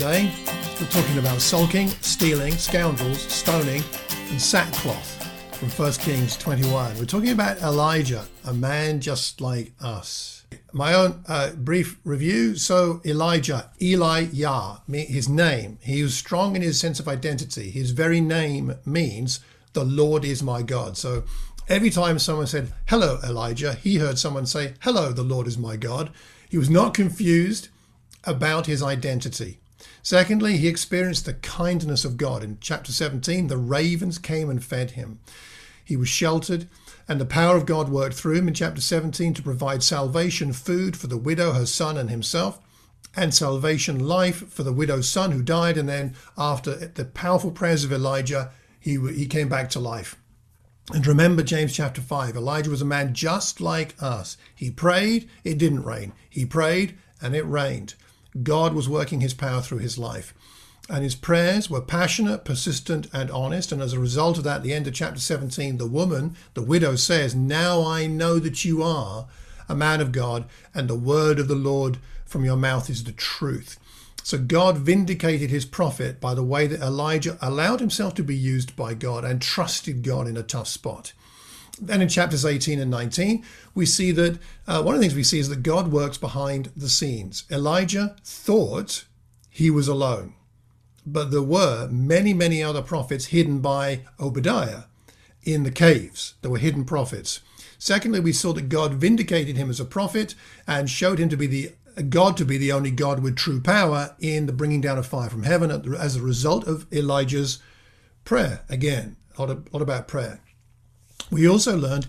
today. We're talking about sulking, stealing, scoundrels, stoning, and sackcloth from 1 Kings 21. We're talking about Elijah, a man just like us. My own uh, brief review. So, Elijah, Eli Yah, his name, he was strong in his sense of identity. His very name means the Lord is my God. So, every time someone said, Hello, Elijah, he heard someone say, Hello, the Lord is my God. He was not confused about his identity. Secondly, he experienced the kindness of God. In chapter 17, the ravens came and fed him. He was sheltered, and the power of God worked through him in chapter 17 to provide salvation food for the widow, her son, and himself, and salvation life for the widow's son who died. And then, after the powerful prayers of Elijah, he, he came back to life. And remember James chapter 5 Elijah was a man just like us. He prayed, it didn't rain. He prayed, and it rained. God was working his power through his life. And his prayers were passionate, persistent, and honest. And as a result of that, at the end of chapter 17, the woman, the widow, says, Now I know that you are a man of God, and the word of the Lord from your mouth is the truth. So God vindicated his prophet by the way that Elijah allowed himself to be used by God and trusted God in a tough spot. Then in chapters 18 and 19, we see that uh, one of the things we see is that God works behind the scenes. Elijah thought he was alone, but there were many, many other prophets hidden by Obadiah in the caves. There were hidden prophets. Secondly, we saw that God vindicated him as a prophet and showed him to be the God to be the only God with true power in the bringing down of fire from heaven as a result of Elijah's prayer. Again, a lot, of, a lot about prayer. We also learned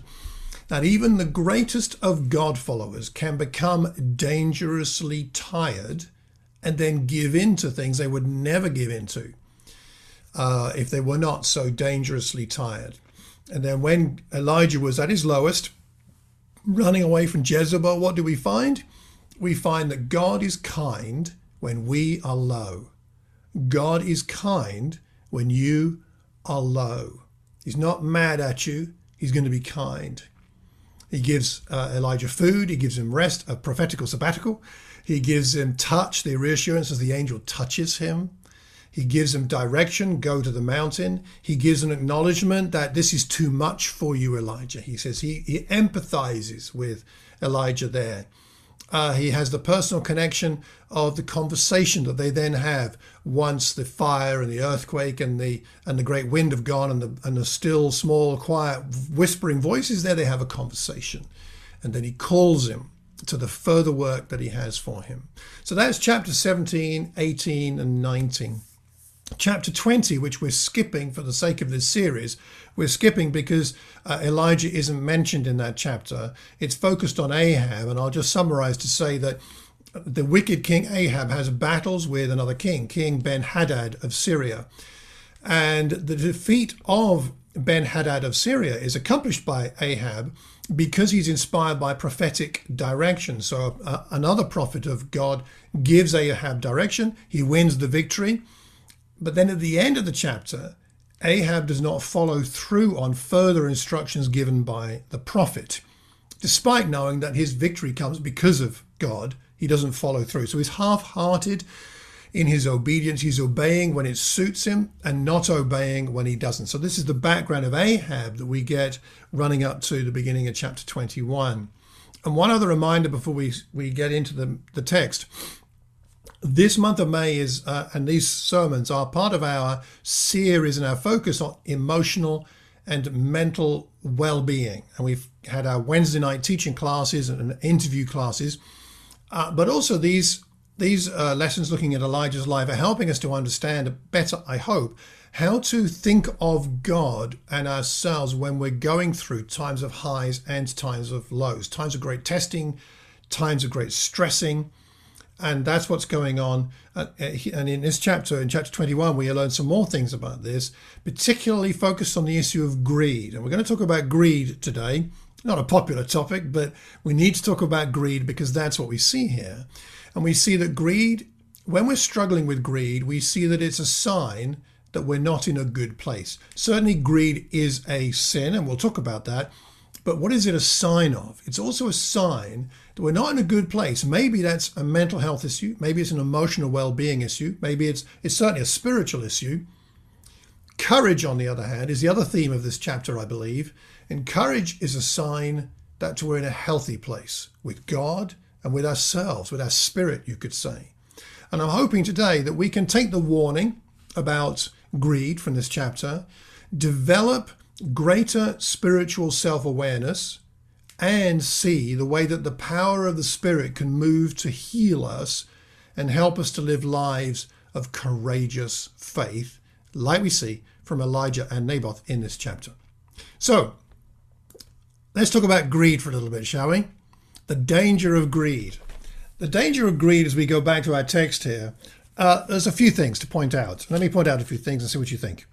that even the greatest of God followers can become dangerously tired and then give in to things they would never give into uh, if they were not so dangerously tired. And then when Elijah was at his lowest, running away from Jezebel, what do we find? We find that God is kind when we are low. God is kind when you are low. He's not mad at you he's going to be kind. He gives uh, Elijah food, he gives him rest, a prophetical sabbatical. He gives him touch, the reassurance as the angel touches him. He gives him direction, go to the mountain. He gives an acknowledgement that this is too much for you, Elijah. He says he, he empathizes with Elijah there uh, he has the personal connection of the conversation that they then have once the fire and the earthquake and the and the great wind have gone and the and the still small quiet whispering voices there they have a conversation. And then he calls him to the further work that he has for him. So that's chapter 17 18 and 19 chapter 20 which we're skipping for the sake of this series we're skipping because uh, Elijah isn't mentioned in that chapter. It's focused on Ahab, and I'll just summarize to say that the wicked king Ahab has battles with another king, King Ben Hadad of Syria. And the defeat of Ben Hadad of Syria is accomplished by Ahab because he's inspired by prophetic direction. So uh, another prophet of God gives Ahab direction, he wins the victory. But then at the end of the chapter, Ahab does not follow through on further instructions given by the prophet. Despite knowing that his victory comes because of God, he doesn't follow through. So he's half hearted in his obedience. He's obeying when it suits him and not obeying when he doesn't. So this is the background of Ahab that we get running up to the beginning of chapter 21. And one other reminder before we, we get into the, the text this month of May is, uh, and these sermons are part of our series and our focus on emotional and mental well being. And we've had our Wednesday night teaching classes and interview classes, uh, but also these. These uh, lessons looking at Elijah's life are helping us to understand better, I hope, how to think of God and ourselves when we're going through times of highs and times of lows, times of great testing, times of great stressing, and that's what's going on. Uh, and in this chapter, in chapter 21, we learn some more things about this, particularly focused on the issue of greed. And we're going to talk about greed today. Not a popular topic, but we need to talk about greed because that's what we see here. And we see that greed, when we're struggling with greed, we see that it's a sign that we're not in a good place. Certainly, greed is a sin, and we'll talk about that. But what is it a sign of? It's also a sign that we're not in a good place. Maybe that's a mental health issue. Maybe it's an emotional well-being issue. Maybe it's it's certainly a spiritual issue. Courage, on the other hand, is the other theme of this chapter, I believe. And courage is a sign that we're in a healthy place with God and with ourselves, with our spirit, you could say. And I'm hoping today that we can take the warning about greed from this chapter, develop greater spiritual self awareness, and see the way that the power of the Spirit can move to heal us and help us to live lives of courageous faith, like we see from Elijah and Naboth in this chapter. So, let's talk about greed for a little bit, shall we? The danger of greed. The danger of greed, as we go back to our text here, uh, there's a few things to point out. Let me point out a few things and see what you think.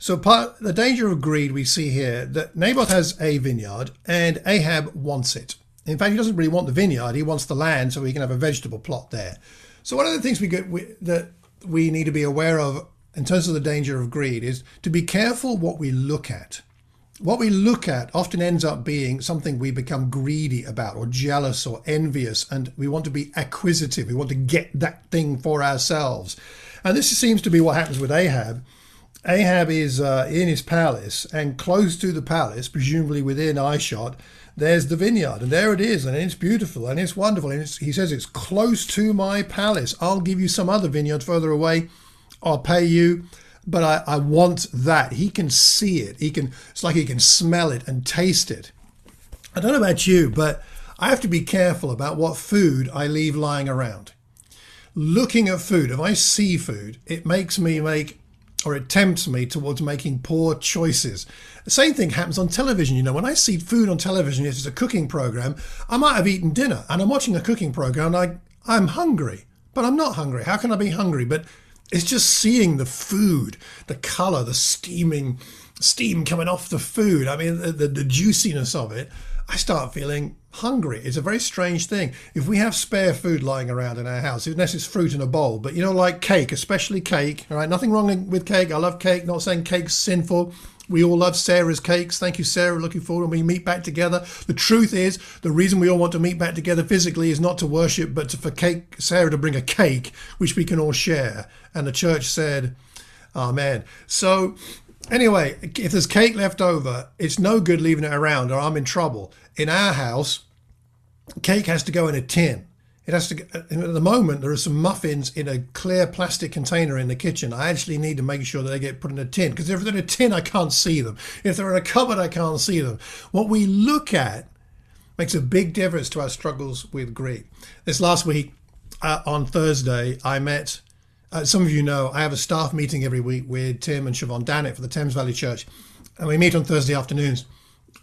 So part the danger of greed we see here that Naboth has a vineyard and Ahab wants it. In fact, he doesn't really want the vineyard; he wants the land so he can have a vegetable plot there. So one of the things we get we, that we need to be aware of in terms of the danger of greed is to be careful what we look at. What we look at often ends up being something we become greedy about, or jealous, or envious, and we want to be acquisitive. We want to get that thing for ourselves. And this seems to be what happens with Ahab Ahab is uh, in his palace, and close to the palace, presumably within eyeshot, there's the vineyard, and there it is, and it's beautiful and it's wonderful. And it's, he says it's close to my palace. I'll give you some other vineyard further away. I'll pay you, but I, I want that. He can see it. He can. It's like he can smell it and taste it. I don't know about you, but I have to be careful about what food I leave lying around. Looking at food, if I see food, it makes me make or it tempts me towards making poor choices. The same thing happens on television. You know, when I see food on television, if it's a cooking program, I might have eaten dinner and I'm watching a cooking program and I, I'm hungry, but I'm not hungry. How can I be hungry? But it's just seeing the food, the color, the steaming steam coming off the food. I mean, the, the, the juiciness of it. I start feeling hungry. It's a very strange thing. If we have spare food lying around in our house, unless it's fruit in a bowl, but you know, like cake, especially cake, all right, nothing wrong with cake. I love cake, not saying cake's sinful. We all love Sarah's cakes. Thank you, Sarah. Looking forward when we meet back together. The truth is, the reason we all want to meet back together physically is not to worship, but to, for cake, Sarah to bring a cake which we can all share. And the church said, Amen. So Anyway, if there's cake left over, it's no good leaving it around or I'm in trouble. In our house, cake has to go in a tin. It has to. At the moment, there are some muffins in a clear plastic container in the kitchen. I actually need to make sure that they get put in a tin because if they're in a tin, I can't see them. If they're in a cupboard, I can't see them. What we look at makes a big difference to our struggles with grief. This last week, uh, on Thursday, I met uh, some of you know I have a staff meeting every week with Tim and Siobhan Dannett for the Thames Valley Church, and we meet on Thursday afternoons.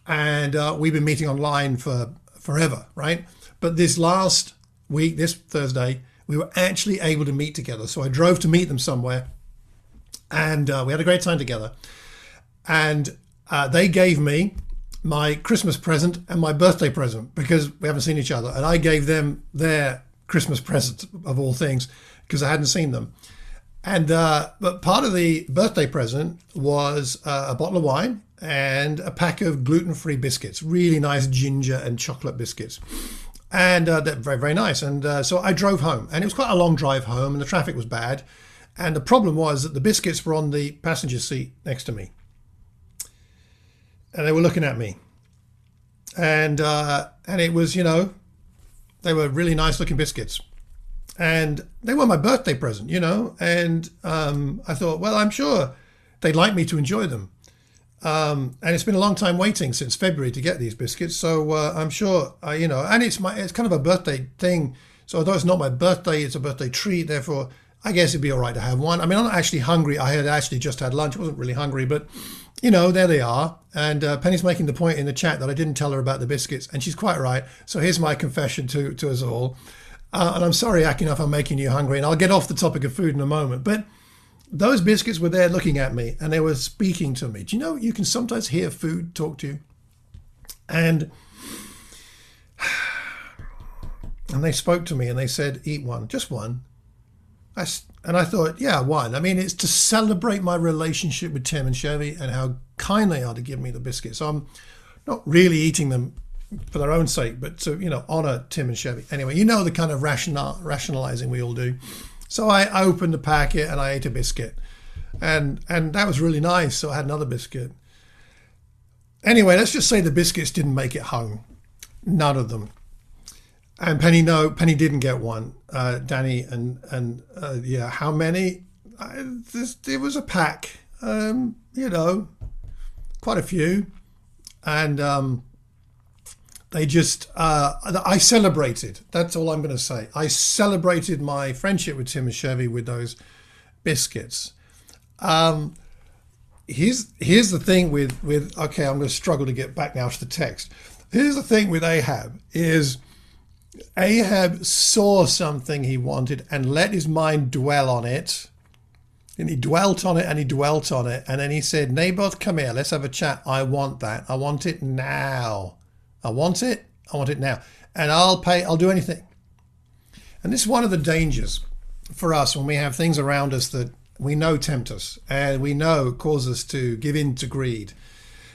And uh, we've been meeting online for forever, right? But this last week, this Thursday, we were actually able to meet together. So I drove to meet them somewhere, and uh, we had a great time together. And uh, they gave me my Christmas present and my birthday present because we haven't seen each other, and I gave them their Christmas present of all things because I hadn't seen them. And uh, but part of the birthday present was uh, a bottle of wine and a pack of gluten-free biscuits, really nice ginger and chocolate biscuits, and uh, they're very very nice. And uh, so I drove home, and it was quite a long drive home, and the traffic was bad. And the problem was that the biscuits were on the passenger seat next to me, and they were looking at me, and uh, and it was you know, they were really nice looking biscuits and they were my birthday present, you know. And um, I thought, well, I'm sure they'd like me to enjoy them. Um, and it's been a long time waiting since February to get these biscuits, so uh, I'm sure, uh, you know. And it's my it's kind of a birthday thing. So although it's not my birthday, it's a birthday treat. Therefore, I guess it'd be all right to have one. I mean, I'm not actually hungry. I had actually just had lunch. I wasn't really hungry, but you know, there they are. And uh, Penny's making the point in the chat that I didn't tell her about the biscuits, and she's quite right. So here's my confession to to us all. Uh, and I'm sorry, Akinaf, I'm making you hungry. And I'll get off the topic of food in a moment. But those biscuits were there looking at me and they were speaking to me. Do you know you can sometimes hear food talk to you? And and they spoke to me and they said, "Eat one, just one." I, and I thought, yeah, one. I mean, it's to celebrate my relationship with Tim and Chevy and how kind they are to give me the biscuits. So I'm not really eating them for their own sake, but to you know honor Tim and Chevy. Anyway, you know the kind of rational rationalizing we all do. So I opened the packet and I ate a biscuit, and and that was really nice. So I had another biscuit. Anyway, let's just say the biscuits didn't make it home, none of them. And Penny, no, Penny didn't get one. Uh, Danny and and uh, yeah, how many? I, this, it was a pack, um, you know, quite a few, and um, they just uh, I celebrated. That's all I'm going to say. I celebrated my friendship with Tim and Chevy with those biscuits. Um, here's here's the thing with with okay, I'm going to struggle to get back now to the text. Here's the thing with Ahab is Ahab saw something he wanted and let his mind dwell on it. And he dwelt on it and he dwelt on it. And then he said, Naboth, come here, let's have a chat. I want that. I want it now. I want it. I want it now. And I'll pay, I'll do anything. And this is one of the dangers for us when we have things around us that we know tempt us and we know cause us to give in to greed.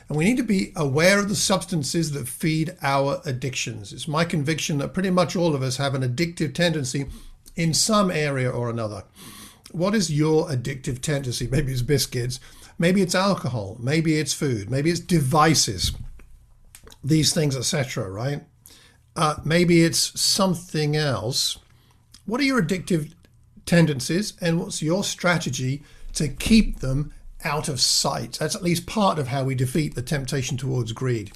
And we need to be aware of the substances that feed our addictions. It's my conviction that pretty much all of us have an addictive tendency in some area or another. What is your addictive tendency? Maybe it's biscuits, maybe it's alcohol, maybe it's food, maybe it's devices, these things, etc., right? Uh, maybe it's something else. What are your addictive tendencies and what's your strategy to keep them out of sight. That's at least part of how we defeat the temptation towards greed.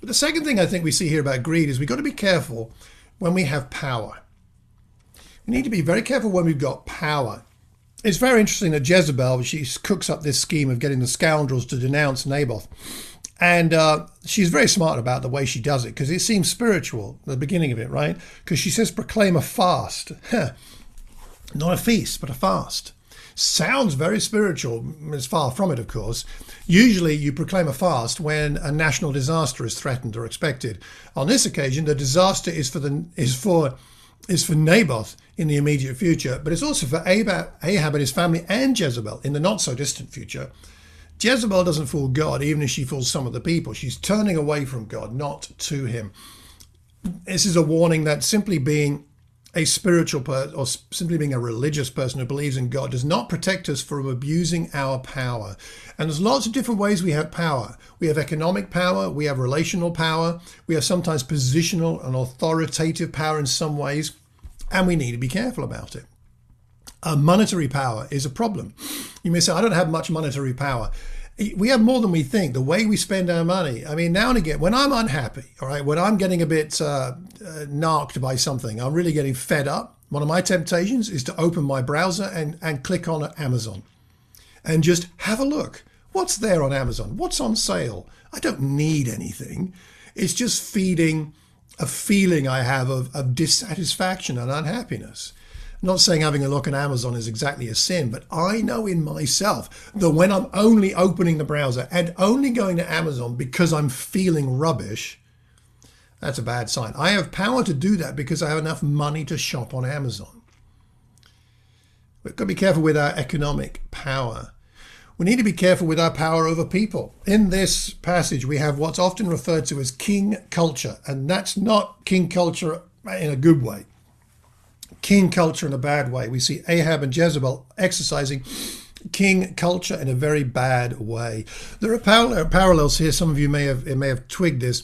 But the second thing I think we see here about greed is we've got to be careful when we have power. We need to be very careful when we've got power. It's very interesting that Jezebel, she cooks up this scheme of getting the scoundrels to denounce Naboth. And uh, she's very smart about the way she does it because it seems spiritual, the beginning of it, right? Because she says, proclaim a fast. Not a feast, but a fast sounds very spiritual. It's far from it, of course. Usually, you proclaim a fast when a national disaster is threatened or expected. On this occasion, the disaster is for the is for is for Naboth in the immediate future, but it's also for Ahab, Ahab and his family and Jezebel in the not so distant future. Jezebel doesn't fool God, even if she fools some of the people. She's turning away from God, not to Him. This is a warning that simply being a spiritual person or simply being a religious person who believes in God does not protect us from abusing our power. And there's lots of different ways we have power. We have economic power, we have relational power, we have sometimes positional and authoritative power in some ways, and we need to be careful about it. Uh, monetary power is a problem. You may say, I don't have much monetary power we have more than we think. The way we spend our money. I mean, now and again, when I'm unhappy, all right, when I'm getting a bit uh, uh, narked by something, I'm really getting fed up. One of my temptations is to open my browser and, and click on Amazon and just have a look. What's there on Amazon? What's on sale? I don't need anything. It's just feeding a feeling I have of, of dissatisfaction and unhappiness. I'm not saying having a look at Amazon is exactly a sin, but I know in myself that when I'm only opening the browser and only going to Amazon because I'm feeling rubbish, that's a bad sign. I have power to do that because I have enough money to shop on Amazon. We've got to be careful with our economic power. We need to be careful with our power over people. In this passage, we have what's often referred to as king culture, and that's not king culture in a good way king culture in a bad way. We see Ahab and Jezebel exercising king culture in a very bad way. There are parallels here. Some of you may have may have twigged this.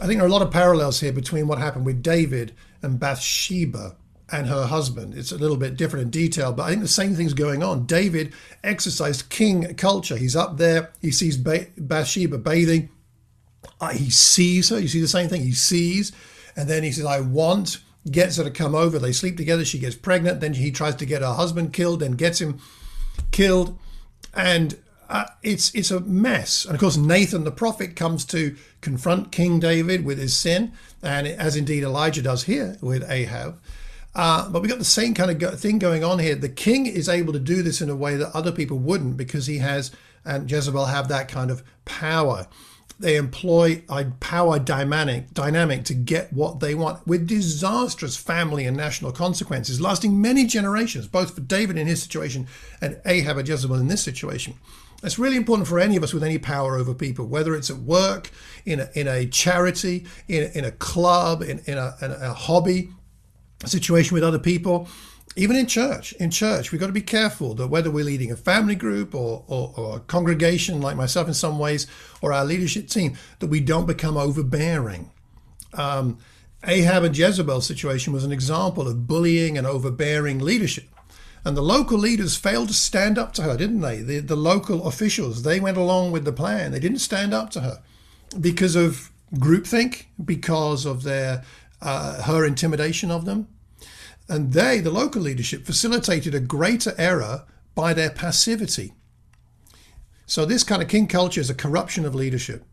I think there are a lot of parallels here between what happened with David and Bathsheba and her husband. It's a little bit different in detail, but I think the same thing's going on. David exercised king culture. He's up there. He sees Bathsheba bathing. Uh, he sees her. You see the same thing. He sees, and then he says, "I want." Gets her to come over. They sleep together. She gets pregnant. Then he tries to get her husband killed and gets him killed. And uh, it's it's a mess. And of course, Nathan the prophet comes to confront King David with his sin, and as indeed Elijah does here with Ahab. Uh, but we got the same kind of go- thing going on here. The king is able to do this in a way that other people wouldn't because he has and Jezebel have that kind of power. They employ a power dynamic, dynamic to get what they want with disastrous family and national consequences, lasting many generations, both for David in his situation and Ahab and Jezebel in this situation. It's really important for any of us with any power over people, whether it's at work, in a, in a charity, in, in a club, in, in, a, in a hobby, a situation with other people, even in church. In church, we've got to be careful that whether we're leading a family group or, or, or a congregation like myself in some ways, or our leadership team, that we don't become overbearing. Um, Ahab and Jezebel's situation was an example of bullying and overbearing leadership. And the local leaders failed to stand up to her, didn't they? The, the local officials, they went along with the plan. They didn't stand up to her because of groupthink, because of their uh, her intimidation of them. And they, the local leadership, facilitated a greater error by their passivity. So this kind of king culture is a corruption of leadership.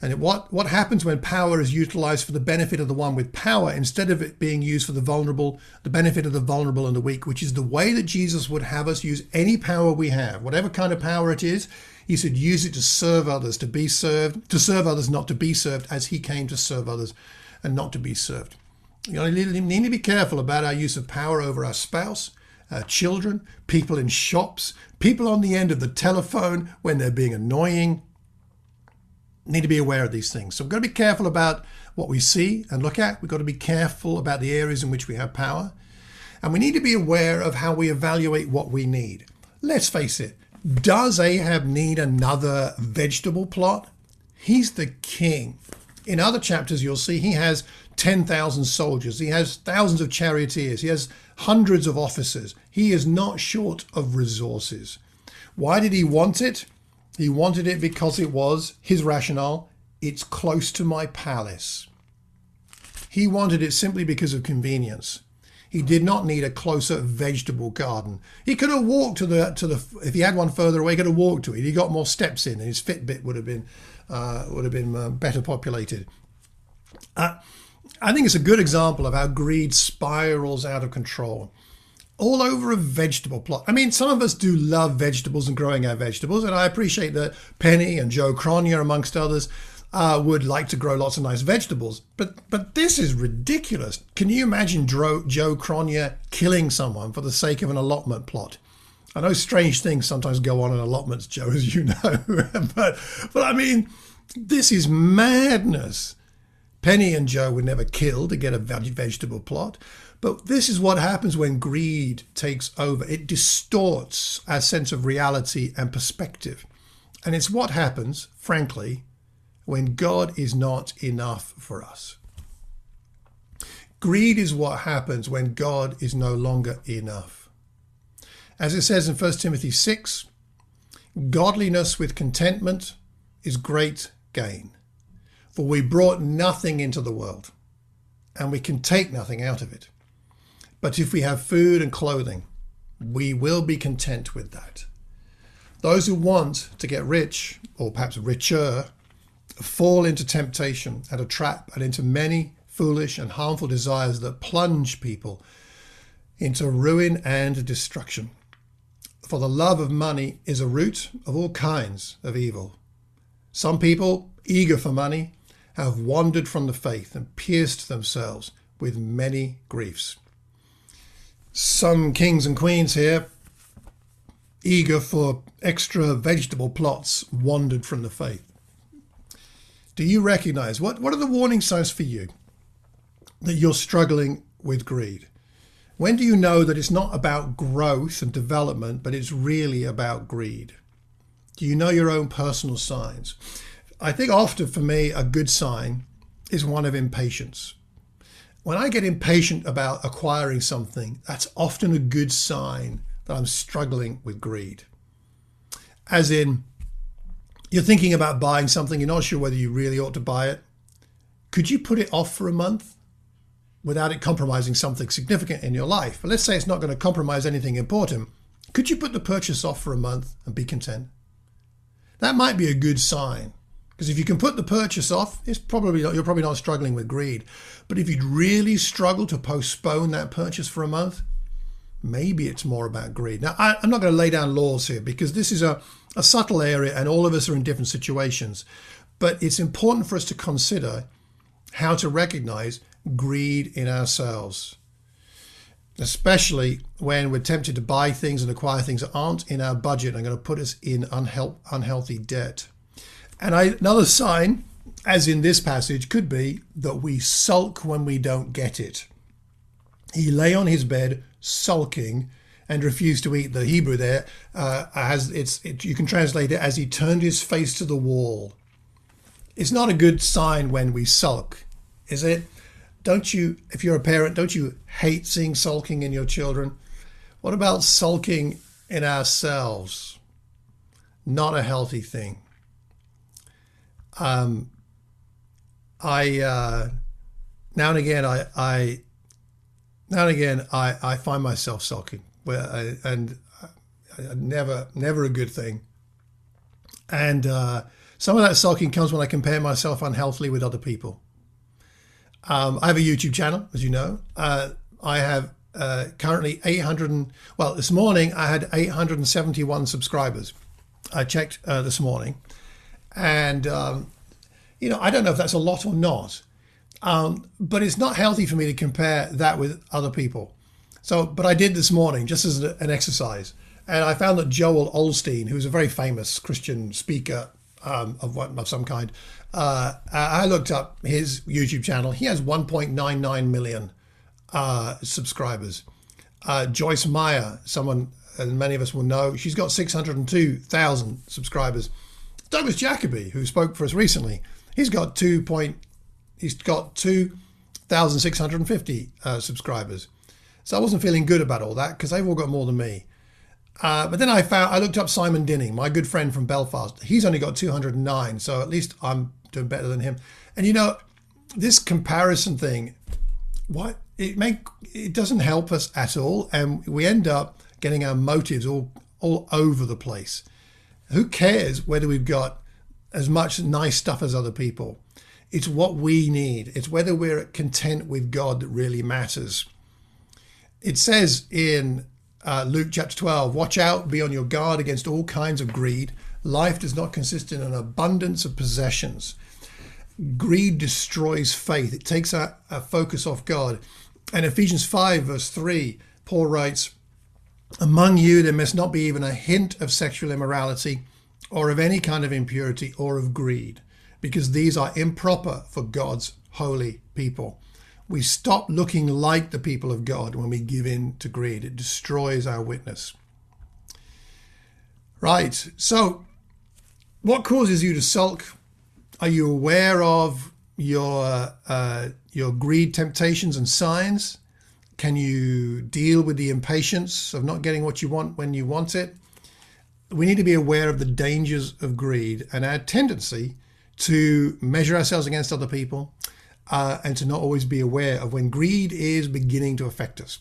And what, what happens when power is utilized for the benefit of the one with power instead of it being used for the vulnerable, the benefit of the vulnerable and the weak, which is the way that Jesus would have us use any power we have, whatever kind of power it is, he said use it to serve others, to be served, to serve others, not to be served, as he came to serve others and not to be served. You we need to be careful about our use of power over our spouse, our children, people in shops, people on the end of the telephone when they're being annoying, need to be aware of these things. So we've got to be careful about what we see and look at. We've got to be careful about the areas in which we have power. And we need to be aware of how we evaluate what we need. Let's face it, does Ahab need another vegetable plot? He's the king. In other chapters, you'll see he has 10,000 soldiers, he has thousands of charioteers, he has hundreds of officers. He is not short of resources. Why did he want it? He wanted it because it was his rationale. It's close to my palace. He wanted it simply because of convenience. He did not need a closer vegetable garden. He could have walked to the to the if he had one further away. He could have walked to it. He got more steps in, and his Fitbit would have been uh, would have been uh, better populated. Uh, I think it's a good example of how greed spirals out of control all over a vegetable plot. I mean, some of us do love vegetables and growing our vegetables, and I appreciate that Penny and Joe Cronje, amongst others, uh, would like to grow lots of nice vegetables. But but this is ridiculous. Can you imagine Dro- Joe Cronje killing someone for the sake of an allotment plot? I know strange things sometimes go on in allotments, Joe, as you know, but but I mean, this is madness. Penny and Joe were never killed to get a vegetable plot. But this is what happens when greed takes over. It distorts our sense of reality and perspective. And it's what happens, frankly, when God is not enough for us. Greed is what happens when God is no longer enough. As it says in 1 Timothy 6, godliness with contentment is great gain. For we brought nothing into the world, and we can take nothing out of it. But if we have food and clothing, we will be content with that. Those who want to get rich, or perhaps richer, fall into temptation and a trap and into many foolish and harmful desires that plunge people into ruin and destruction. For the love of money is a root of all kinds of evil. Some people, eager for money, have wandered from the faith and pierced themselves with many griefs some kings and queens here, eager for extra vegetable plots, wandered from the faith. Do you recognize what, what are the warning signs for you that you're struggling with greed? When do you know that it's not about growth and development, but it's really about greed? Do you know your own personal signs? I think often for me, a good sign is one of impatience. When I get impatient about acquiring something, that's often a good sign that I'm struggling with greed. As in, you're thinking about buying something, you're not sure whether you really ought to buy it. Could you put it off for a month without it compromising something significant in your life? But let's say it's not going to compromise anything important. Could you put the purchase off for a month and be content? That might be a good sign because if you can put the purchase off, it's probably not, you're probably not struggling with greed. But if you'd really struggle to postpone that purchase for a month, maybe it's more about greed. Now, I, am not going to lay down laws here because this is a, a subtle area and all of us are in different situations. But it's important for us to consider how to recognize greed in ourselves. especially when we're tempted to buy things and acquire things that aren't in our budget and are going to put us in unhealth, unhealthy debt. And I, another sign, as in this passage, could be that we sulk when we don't get it. He lay on his bed sulking and refused to eat. The Hebrew there uh, it's it, you can translate it as he turned his face to the wall. It's not a good sign when we sulk, is it? Don't you, if you're a parent, don't you hate seeing sulking in your children? What about sulking in ourselves? Not a healthy thing. Um, I uh, now and again I, I now and again I, I find myself sulking where I, and I, never never a good thing. And uh, some of that sulking comes when I compare myself unhealthily with other people. Um, I have a YouTube channel, as you know. Uh, I have uh, currently 800 and, well, this morning I had 871 subscribers. I checked uh, this morning, and um, you know I don't know if that's a lot or not, um, but it's not healthy for me to compare that with other people. So, but I did this morning just as an exercise, and I found that Joel Osteen, who's a very famous Christian speaker um, of what of some kind, uh, I looked up his YouTube channel. He has 1.99 million uh, subscribers. Uh, Joyce Meyer, someone and many of us will know, she's got 602,000 subscribers. Douglas Jacoby, who spoke for us recently, he's got two point, he's got 2,650 uh, subscribers. So I wasn't feeling good about all that because they've all got more than me. Uh, but then I found I looked up Simon Dinning, my good friend from Belfast. He's only got 209, so at least I'm doing better than him. And you know, this comparison thing, what it make it doesn't help us at all, and we end up getting our motives all all over the place. Who cares whether we've got as much nice stuff as other people? It's what we need. It's whether we're content with God that really matters. It says in uh, Luke chapter 12 Watch out, be on your guard against all kinds of greed. Life does not consist in an abundance of possessions. Greed destroys faith, it takes our, focus off God. And Ephesians 5, verse 3, Paul writes, Among you there must not be even a hint of sexual immorality or of any kind of impurity or of greed, because these are improper for God's holy people. We stop looking like the people of God when we give in to greed. It destroys our witness. Right. So, what causes you to sulk? Are you aware of your uh, your greed temptations and signs? Can you deal with the impatience of not getting what you want when you want it? We need to be aware of the dangers of greed and our tendency to measure ourselves against other people, uh, and to not always be aware of when greed is beginning to affect us.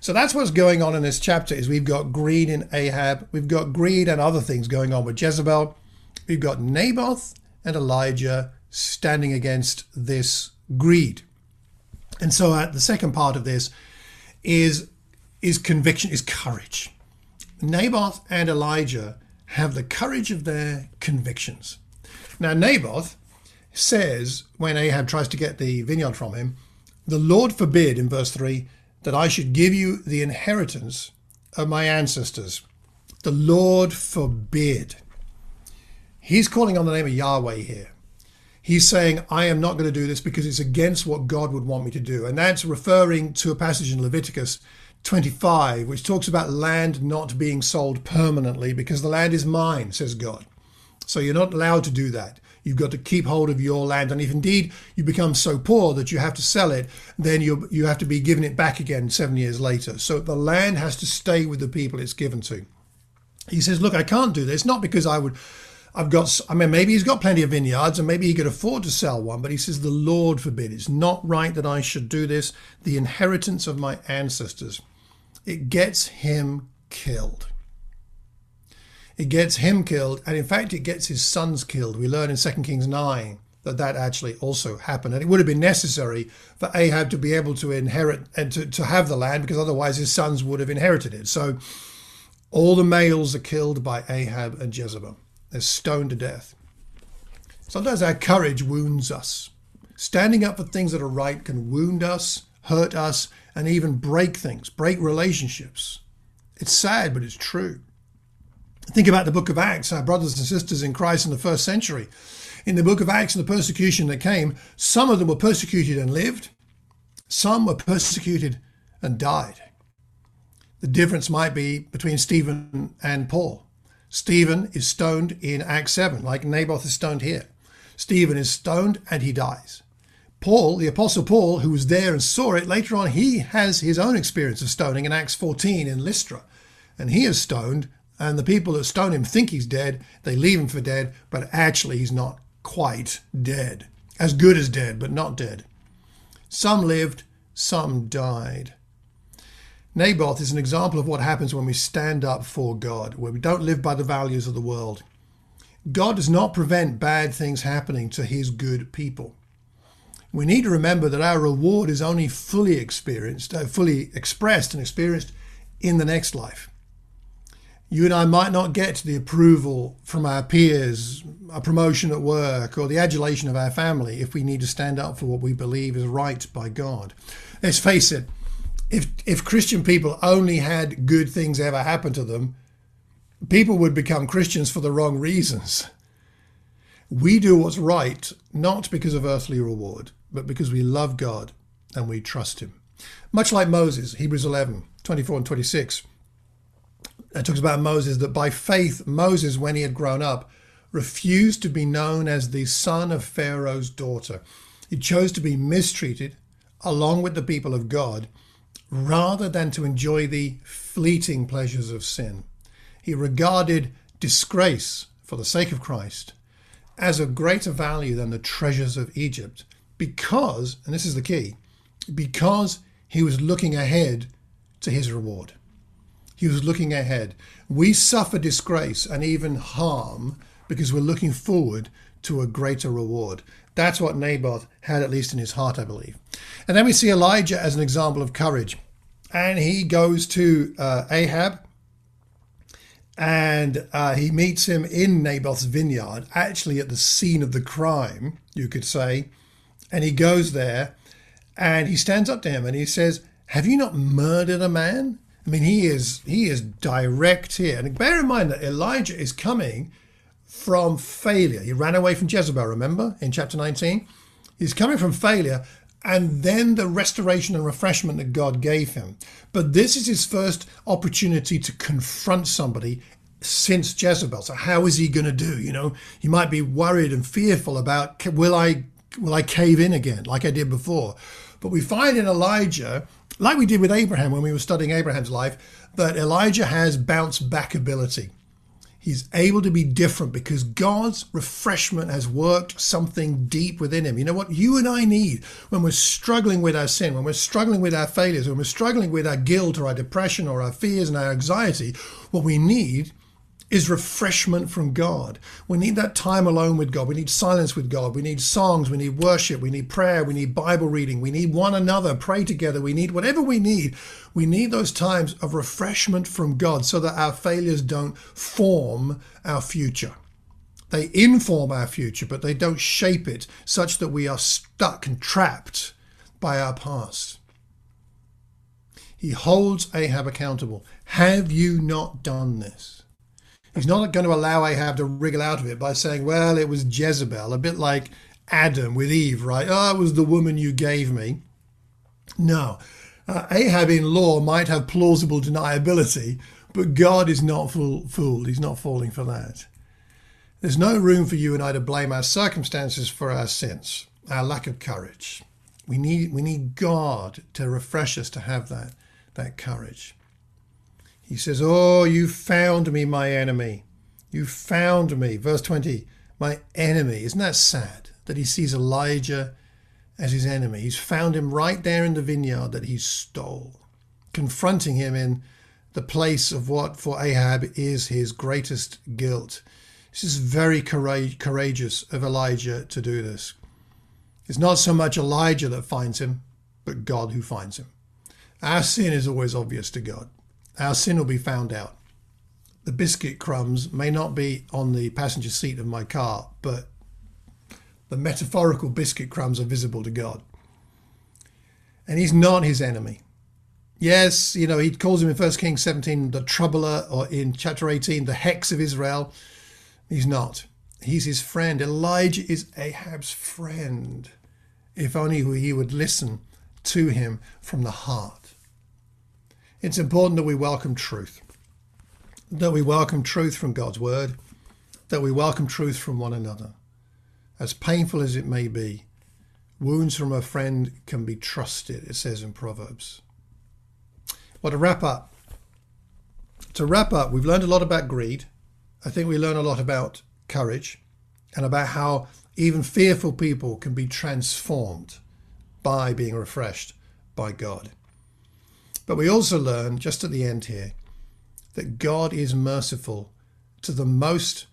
So that's what's going on in this chapter is we've got greed in Ahab, we've got greed and other things going on with Jezebel, we've got Naboth and Elijah standing against this greed. And so uh, the second part of this is is conviction, is courage. Naboth and Elijah have the courage of their convictions. Now Naboth says when Ahab tries to get the vineyard from him, The Lord forbid, in verse 3, that I should give you the inheritance of my ancestors. The Lord forbid. He's calling on the name of Yahweh here. He's saying, I am not going to do this because it's against what God would want me to do. And that's referring to a passage in Leviticus 25, which talks about land not being sold permanently because the land is mine, says God. So you're not allowed to do that. You've got to keep hold of your land. And if indeed you become so poor that you have to sell it, then you you have to be given it back again seven years later. So the land has to stay with the people it's given to. He says, look, I can't do this, not because I would I've got, I mean, maybe he's got plenty of vineyards and maybe he could afford to sell one, but he says, The Lord forbid. It's not right that I should do this. The inheritance of my ancestors. It gets him killed. It gets him killed, and in fact, it gets his sons killed. We learn in 2 Kings 9 that that actually also happened. And it would have been necessary for Ahab to be able to inherit and to, to have the land because otherwise his sons would have inherited it. So all the males are killed by Ahab and Jezebel. They're stoned to death. Sometimes our courage wounds us. Standing up for things that are right can wound us, hurt us, and even break things, break relationships. It's sad, but it's true. Think about the book of Acts, our brothers and sisters in Christ in the first century. In the book of Acts and the persecution that came, some of them were persecuted and lived, some were persecuted and died. The difference might be between Stephen and Paul. Stephen is stoned in Acts 7, like Naboth is stoned here. Stephen is stoned and he dies. Paul, the Apostle Paul, who was there and saw it, later on he has his own experience of stoning in Acts 14 in Lystra. And he is stoned, and the people that stone him think he's dead. They leave him for dead, but actually he's not quite dead. As good as dead, but not dead. Some lived, some died. Naboth is an example of what happens when we stand up for God, where we don't live by the values of the world. God does not prevent bad things happening to his good people. We need to remember that our reward is only fully experienced, uh, fully expressed and experienced in the next life. You and I might not get the approval from our peers, a promotion at work, or the adulation of our family if we need to stand up for what we believe is right by God. Let's face it, if if Christian people only had good things ever happen to them, people would become Christians for the wrong reasons. We do what's right not because of earthly reward, but because we love God and we trust Him. Much like Moses, Hebrews 11, 24 and 26. It talks about Moses that by faith, Moses, when he had grown up, refused to be known as the son of Pharaoh's daughter. He chose to be mistreated along with the people of God rather than to enjoy the fleeting pleasures of sin. He regarded disgrace for the sake of Christ as of greater value than the treasures of Egypt because, and this is the key, because he was looking ahead to his reward. He was looking ahead. We suffer disgrace and even harm because we're looking forward to a greater reward. That's what Naboth had, at least in his heart, I believe. And then we see Elijah as an example of courage. And he goes to uh, Ahab and uh, he meets him in Naboth's vineyard, actually at the scene of the crime, you could say. And he goes there and he stands up to him and he says, Have you not murdered a man? I mean, he is he is direct here. And bear in mind that Elijah is coming from failure. He ran away from Jezebel, remember, in chapter 19? He's coming from failure and then the restoration and refreshment that God gave him. But this is his first opportunity to confront somebody since Jezebel. So how is he going to do? You know, he might be worried and fearful about will I will I cave in again like I did before? But we find in Elijah, like we did with Abraham when we were studying Abraham's life, that Elijah has bounce back ability. He's able to be different because God's refreshment has worked something deep within him. You know what you and I need when we're struggling with our sin, when we're struggling with our failures, when we're struggling with our guilt or our depression or our fears and our anxiety, what we need is refreshment from God. We need that time alone with God. We need silence with God. We need songs. We need worship. We need prayer. We need Bible reading. We need one another. Pray together. We need whatever we need. We need those times of refreshment from God so that our failures don't form our future. They inform our future, but they don't shape it such that we are stuck and trapped by our past. He holds Ahab accountable. Have you not done this? He's not going to allow Ahab to wriggle out of it by saying, well, it was Jezebel, a bit like Adam with Eve, right? Oh, it was the woman you gave me. No. Uh, Ahab in law might have plausible deniability, but God is not fool- fooled. He's not falling for that. There's no room for you and I to blame our circumstances for our sins, our lack of courage. We need, we need God to refresh us to have that, that courage. He says, Oh, you found me, my enemy. You found me. Verse 20, my enemy. Isn't that sad that he sees Elijah as his enemy? He's found him right there in the vineyard that he stole, confronting him in the place of what for Ahab is his greatest guilt. This is very courageous of Elijah to do this. It's not so much Elijah that finds him, but God who finds him. Our sin is always obvious to God our sin will be found out. The biscuit crumbs may not be on the passenger seat of my car, but the metaphorical biscuit crumbs are visible to God. And he's not his enemy. Yes, you know, he calls him in 1 Kings 17 the troubler, or in chapter 18, the hex of Israel. He's not. He's his friend. Elijah is Ahab's friend. If only he would listen to him from the heart. It's important that we welcome truth, that we welcome truth from God's word, that we welcome truth from one another. As painful as it may be, wounds from a friend can be trusted, it says in Proverbs. Well, to wrap up, to wrap up, we've learned a lot about greed. I think we learn a lot about courage and about how even fearful people can be transformed by being refreshed by God. But we also learn, just at the end here, that God is merciful to the most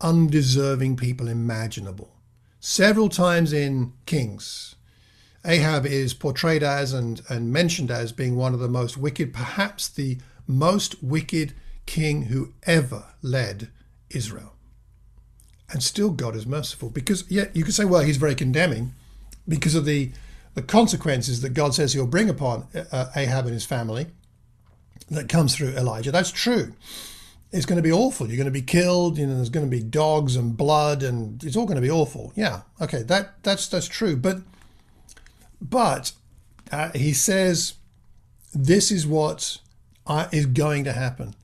undeserving people imaginable. Several times in Kings, Ahab is portrayed as and, and mentioned as being one of the most wicked, perhaps the most wicked king who ever led Israel. And still, God is merciful because, yeah, you could say, well, he's very condemning because of the, the consequences that God says he'll bring upon uh, Ahab and his family that comes through Elijah. That's true. It's going to be awful. You're going to be killed. You know, there's going to be dogs and blood, and it's all going to be awful. Yeah, okay, that that's that's true. But but uh, he says, this is what I, is going to happen.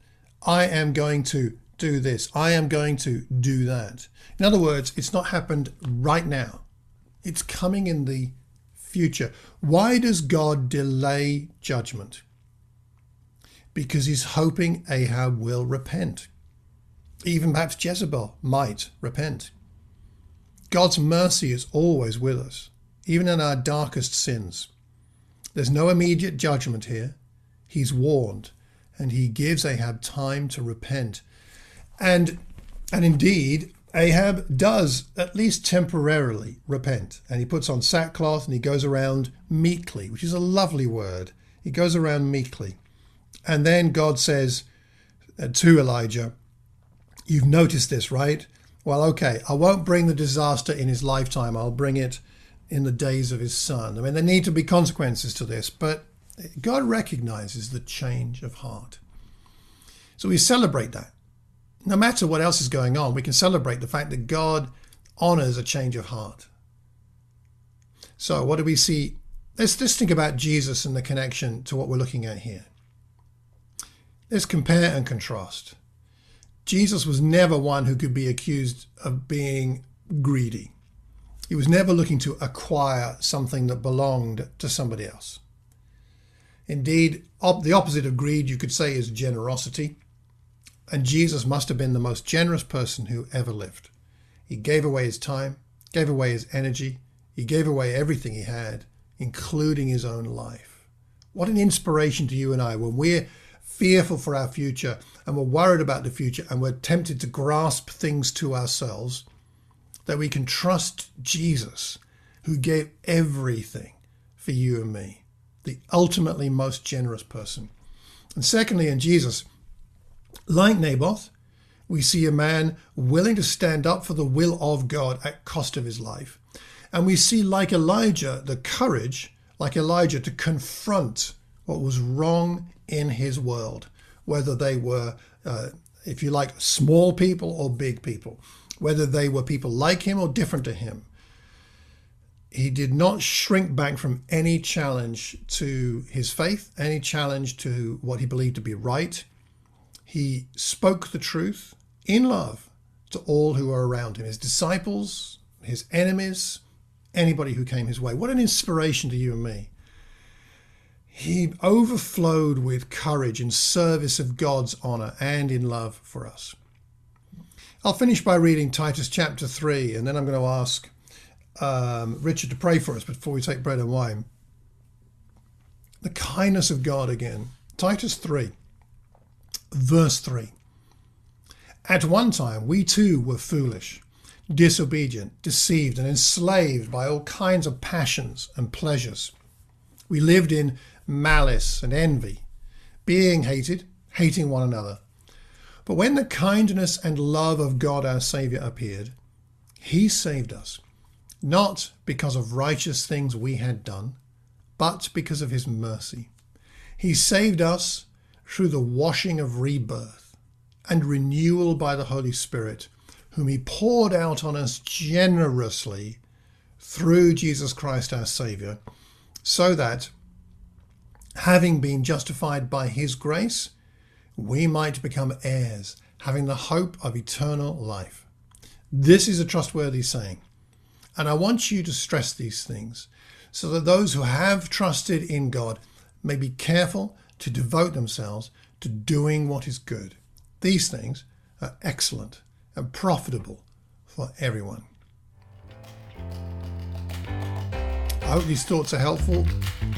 I am going to do this. I am going to do that. In other words, it's not happened right now. It's coming in the future. Why does God delay judgment? Because he's hoping Ahab will repent. Even perhaps Jezebel might repent. God's mercy is always with us even in our darkest sins. There's no immediate judgment here. He's warned, and he gives Ahab time to repent. And and indeed, Ahab does at least temporarily repent, and he puts on sackcloth and he goes around meekly, which is a lovely word. He goes around meekly. And then God says uh, to Elijah, You've noticed this, right? Well, okay, I won't bring the disaster in his lifetime. I'll bring it in the days of his son. I mean, there need to be consequences to this, but God recognizes the change of heart. So we celebrate that. No matter what else is going on, we can celebrate the fact that God honors a change of heart. So, what do we see? Let's just think about Jesus and the connection to what we're looking at here. Let's compare and contrast. Jesus was never one who could be accused of being greedy. He was never looking to acquire something that belonged to somebody else. Indeed, op- the opposite of greed, you could say, is generosity. And Jesus must have been the most generous person who ever lived. He gave away his time, gave away his energy, he gave away everything he had, including his own life. What an inspiration to you and I when we're fearful for our future and we're worried about the future and we're tempted to grasp things to ourselves that we can trust Jesus, who gave everything for you and me, the ultimately most generous person. And secondly, in Jesus, like Naboth, we see a man willing to stand up for the will of God at cost of his life. And we see, like Elijah, the courage, like Elijah, to confront what was wrong in his world, whether they were, uh, if you like, small people or big people whether they were people like him or different to him. He did not shrink back from any challenge to his faith, any challenge to what he believed to be right. He spoke the truth in love to all who were around him his disciples, his enemies, anybody who came his way. What an inspiration to you and me. He overflowed with courage in service of God's honor and in love for us. I'll finish by reading Titus chapter 3, and then I'm going to ask um, Richard to pray for us before we take bread and wine. The kindness of God again. Titus 3, verse 3. At one time, we too were foolish, disobedient, deceived, and enslaved by all kinds of passions and pleasures. We lived in malice and envy, being hated, hating one another. But when the kindness and love of God our Saviour appeared, he saved us, not because of righteous things we had done, but because of his mercy. He saved us through the washing of rebirth and renewal by the Holy Spirit, whom He poured out on us generously through Jesus Christ our Saviour, so that, having been justified by His grace, we might become heirs, having the hope of eternal life. This is a trustworthy saying. And I want you to stress these things so that those who have trusted in God may be careful to devote themselves to doing what is good. These things are excellent and profitable for everyone. I hope these thoughts are helpful.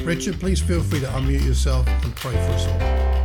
Richard, please feel free to unmute yourself and pray for us all.